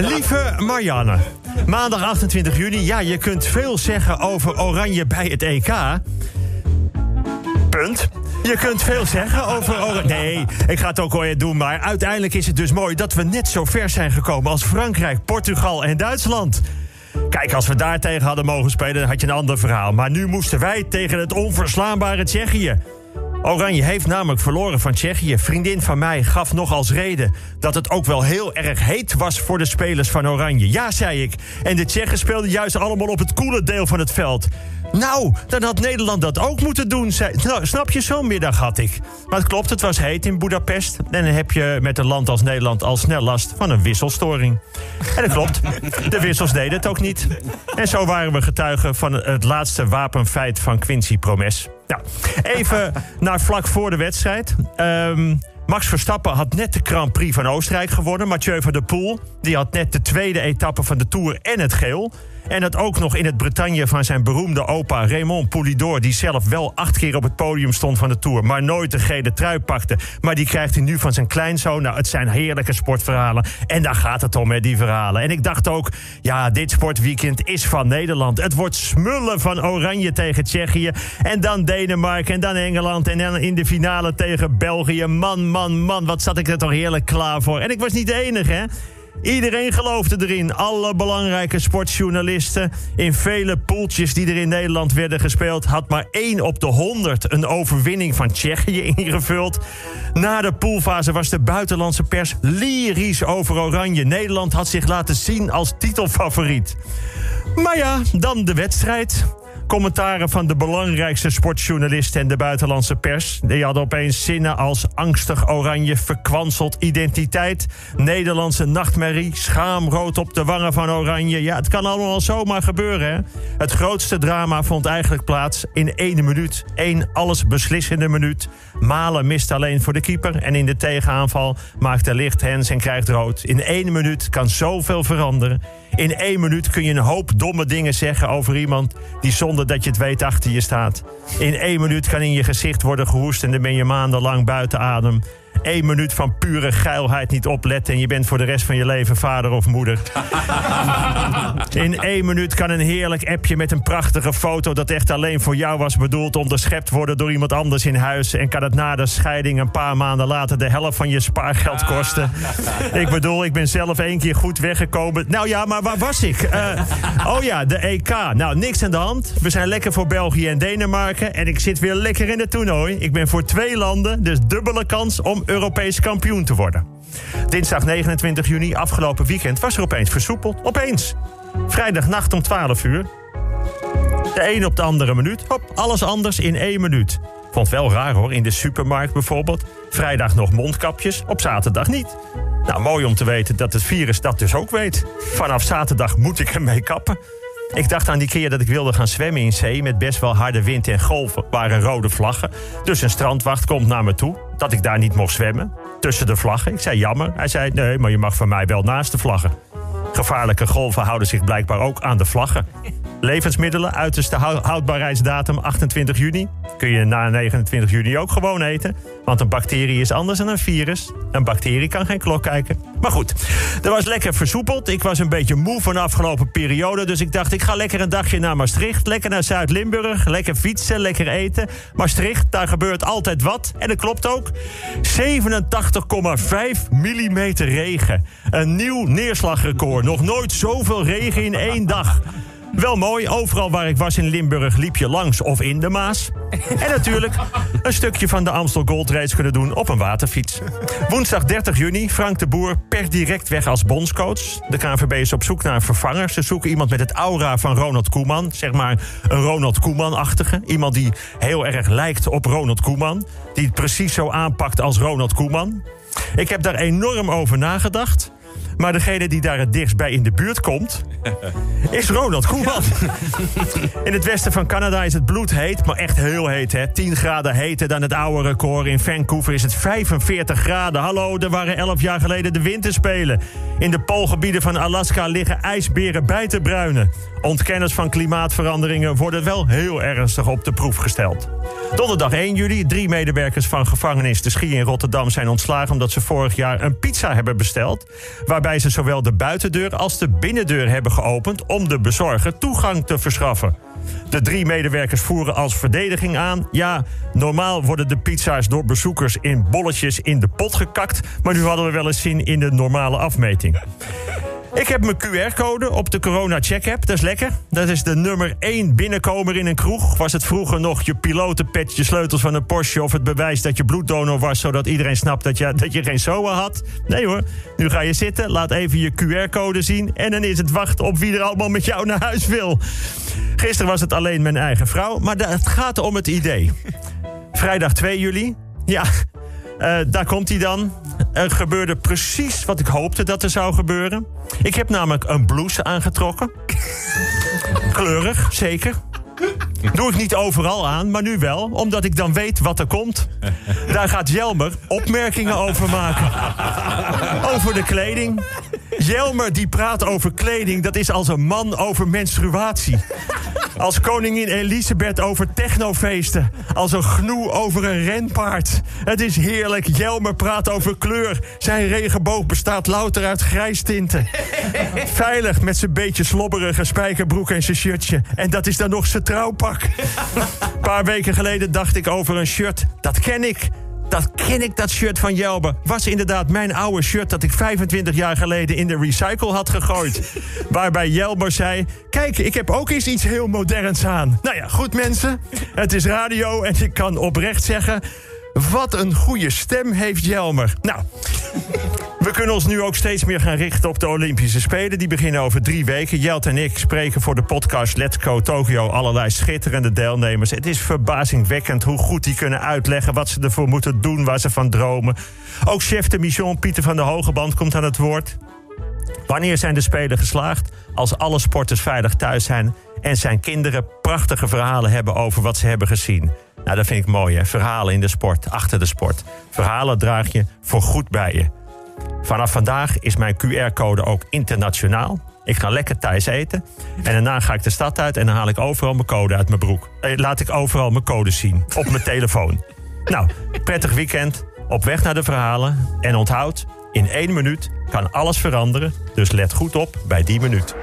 Lieve Marianne, maandag 28 juni. Ja, je kunt veel zeggen over Oranje bij het EK. Punt. Je kunt veel zeggen over Oranje. Nee, ik ga het ook weer doen. Maar uiteindelijk is het dus mooi dat we net zo ver zijn gekomen als Frankrijk, Portugal en Duitsland. Kijk, als we daar tegen hadden mogen spelen, dan had je een ander verhaal. Maar nu moesten wij tegen het onverslaanbare Tsjechië. Oranje heeft namelijk verloren van Tsjechië. Vriendin van mij gaf nog als reden dat het ook wel heel erg heet was voor de spelers van Oranje. Ja, zei ik. En de Tsjechen speelden juist allemaal op het koele deel van het veld. Nou, dan had Nederland dat ook moeten doen. Nou, snap je, zo'n middag had ik. Maar het klopt, het was heet in Budapest. En dan heb je met een land als Nederland al snel last van een wisselstoring. En dat klopt, de wissels deden het ook niet. En zo waren we getuigen van het laatste wapenfeit van Quincy Promes. Even naar vlak voor de wedstrijd. Ehm, Max Verstappen had net de Grand Prix van Oostenrijk gewonnen. Mathieu van der Poel die had net de tweede etappe van de Tour en het geel. En dat ook nog in het Bretagne van zijn beroemde opa Raymond Poulidor... die zelf wel acht keer op het podium stond van de Tour... maar nooit de gele trui pakte. Maar die krijgt hij nu van zijn kleinzoon. Nou, het zijn heerlijke sportverhalen. En daar gaat het om, met die verhalen. En ik dacht ook, ja, dit sportweekend is van Nederland. Het wordt smullen van Oranje tegen Tsjechië. En dan Denemarken en dan Engeland. En dan in de finale tegen België. Man, man, man, wat zat ik er toch heerlijk klaar voor. En ik was niet de enige, hè? Iedereen geloofde erin. Alle belangrijke sportjournalisten. In vele poeltjes die er in Nederland werden gespeeld... had maar één op de honderd een overwinning van Tsjechië ingevuld. Na de poolfase was de buitenlandse pers lyrisch over Oranje. Nederland had zich laten zien als titelfavoriet. Maar ja, dan de wedstrijd commentaren van de belangrijkste sportjournalisten en de buitenlandse pers. Die hadden opeens zinnen als angstig oranje, verkwanseld identiteit, Nederlandse nachtmerrie, schaamrood op de wangen van oranje. Ja, het kan allemaal zomaar gebeuren. Hè? Het grootste drama vond eigenlijk plaats in één minuut. Eén allesbeslissende minuut. Malen mist alleen voor de keeper en in de tegenaanval maakt de licht hens en krijgt rood. In één minuut kan zoveel veranderen. In één minuut kun je een hoop domme dingen zeggen over iemand die zonder dat je het weet achter je staat. In één minuut kan in je gezicht worden gehoest en dan ben je maandenlang buiten adem. Eén minuut van pure geilheid niet opletten... en je bent voor de rest van je leven vader of moeder. In één minuut kan een heerlijk appje met een prachtige foto... dat echt alleen voor jou was bedoeld... onderschept worden door iemand anders in huis... en kan het na de scheiding een paar maanden later... de helft van je spaargeld kosten. Ik bedoel, ik ben zelf één keer goed weggekomen. Nou ja, maar waar was ik? Uh, oh ja, de EK. Nou, niks aan de hand. We zijn lekker voor België en Denemarken... en ik zit weer lekker in het toernooi. Ik ben voor twee landen, dus dubbele kans om Europees kampioen te worden. Dinsdag 29 juni, afgelopen weekend, was er opeens versoepeld. Opeens. Vrijdagnacht om 12 uur. De een op de andere minuut. Hop, alles anders in één minuut. Vond wel raar hoor, in de supermarkt bijvoorbeeld. Vrijdag nog mondkapjes, op zaterdag niet. Nou, mooi om te weten dat het virus dat dus ook weet. Vanaf zaterdag moet ik ermee kappen. Ik dacht aan die keer dat ik wilde gaan zwemmen in zee... met best wel harde wind en golven, waren rode vlaggen. Dus een strandwacht komt naar me toe, dat ik daar niet mocht zwemmen. Tussen de vlaggen. Ik zei jammer. Hij zei, nee, maar je mag van mij wel naast de vlaggen. Gevaarlijke golven houden zich blijkbaar ook aan de vlaggen. Levensmiddelen, uiterste houdbaarheidsdatum 28 juni. Kun je na 29 juni ook gewoon eten. Want een bacterie is anders dan een virus. Een bacterie kan geen klok kijken. Maar goed, er was lekker versoepeld. Ik was een beetje moe van de afgelopen periode. Dus ik dacht, ik ga lekker een dagje naar Maastricht. Lekker naar Zuid-Limburg. Lekker fietsen, lekker eten. Maastricht, daar gebeurt altijd wat. En dat klopt ook. 87,5 mm regen. Een nieuw neerslagrecord. Nog nooit zoveel regen in één dag. Wel mooi, overal waar ik was in Limburg liep je langs of in de Maas. En natuurlijk een stukje van de Amstel Gold Race kunnen doen op een waterfiets. Woensdag 30 juni, Frank de Boer per direct weg als bondscoach. De KNVB is op zoek naar een vervanger. Ze zoeken iemand met het aura van Ronald Koeman. Zeg maar een Ronald Koeman-achtige. Iemand die heel erg lijkt op Ronald Koeman. Die het precies zo aanpakt als Ronald Koeman. Ik heb daar enorm over nagedacht. Maar degene die daar het dichtst bij in de buurt komt, is Ronald Koeman. In het westen van Canada is het bloedheet, maar echt heel heet. Hè? 10 graden heter dan het oude record. In Vancouver is het 45 graden. Hallo, er waren 11 jaar geleden de winterspelen. In de poolgebieden van Alaska liggen ijsberen bij te bruinen. Ontkenners van klimaatveranderingen worden wel heel ernstig op de proef gesteld. Donderdag 1 juli, drie medewerkers van gevangenis De Schie in Rotterdam zijn ontslagen omdat ze vorig jaar een pizza hebben besteld. Waarbij ze zowel de buitendeur als de binnendeur hebben geopend om de bezorger toegang te verschaffen. De drie medewerkers voeren als verdediging aan. Ja, normaal worden de pizza's door bezoekers in bolletjes in de pot gekakt. Maar nu hadden we wel eens zin in de normale afmeting. Ik heb mijn QR-code op de Corona Check App. Dat is lekker. Dat is de nummer 1 binnenkomer in een kroeg. Was het vroeger nog je pilotenpet, je sleutels van een Porsche... of het bewijs dat je bloeddonor was... zodat iedereen snapt dat je, dat je geen SOA had? Nee hoor. Nu ga je zitten, laat even je QR-code zien... en dan is het wachten op wie er allemaal met jou naar huis wil. Gisteren was het alleen mijn eigen vrouw, maar het gaat om het idee. Vrijdag 2 juli. Ja, uh, daar komt hij dan. Er gebeurde precies wat ik hoopte dat er zou gebeuren. Ik heb namelijk een blouse aangetrokken. Kleurig, zeker. Doe ik niet overal aan, maar nu wel, omdat ik dan weet wat er komt. Daar gaat Jelmer opmerkingen over maken. Over de kleding. Jelmer die praat over kleding, dat is als een man over menstruatie. Als koningin Elisabeth over technofeesten. Als een gnoe over een renpaard. Het is heerlijk. Jelmer praat over kleur. Zijn regenboog bestaat louter uit grijstinten. Veilig met zijn beetje slobberige spijkerbroek en zijn shirtje. En dat is dan nog zijn trouwpak. Een paar weken geleden dacht ik over een shirt. Dat ken ik. Dat ken ik, dat shirt van Jelber. Was inderdaad mijn oude shirt dat ik 25 jaar geleden in de recycle had gegooid. Waarbij Jelber zei: Kijk, ik heb ook eens iets heel moderns aan. Nou ja, goed mensen. Het is radio en ik kan oprecht zeggen. Wat een goede stem heeft Jelmer. Nou, we kunnen ons nu ook steeds meer gaan richten op de Olympische Spelen. Die beginnen over drie weken. Jelt en ik spreken voor de podcast Let's Go Tokyo allerlei schitterende deelnemers. Het is verbazingwekkend hoe goed die kunnen uitleggen wat ze ervoor moeten doen, waar ze van dromen. Ook chef de mission Pieter van der Hogeband komt aan het woord. Wanneer zijn de Spelen geslaagd? Als alle sporters veilig thuis zijn en zijn kinderen prachtige verhalen hebben over wat ze hebben gezien. Nou, dat vind ik mooi, hè? Verhalen in de sport, achter de sport. Verhalen draag je voor goed bij je. Vanaf vandaag is mijn QR-code ook internationaal. Ik ga lekker thuis eten. En daarna ga ik de stad uit en dan haal ik overal mijn code uit mijn broek. Eh, laat ik overal mijn code zien op mijn telefoon. Nou, prettig weekend. Op weg naar de verhalen. En onthoud, in één minuut kan alles veranderen. Dus let goed op bij die minuut.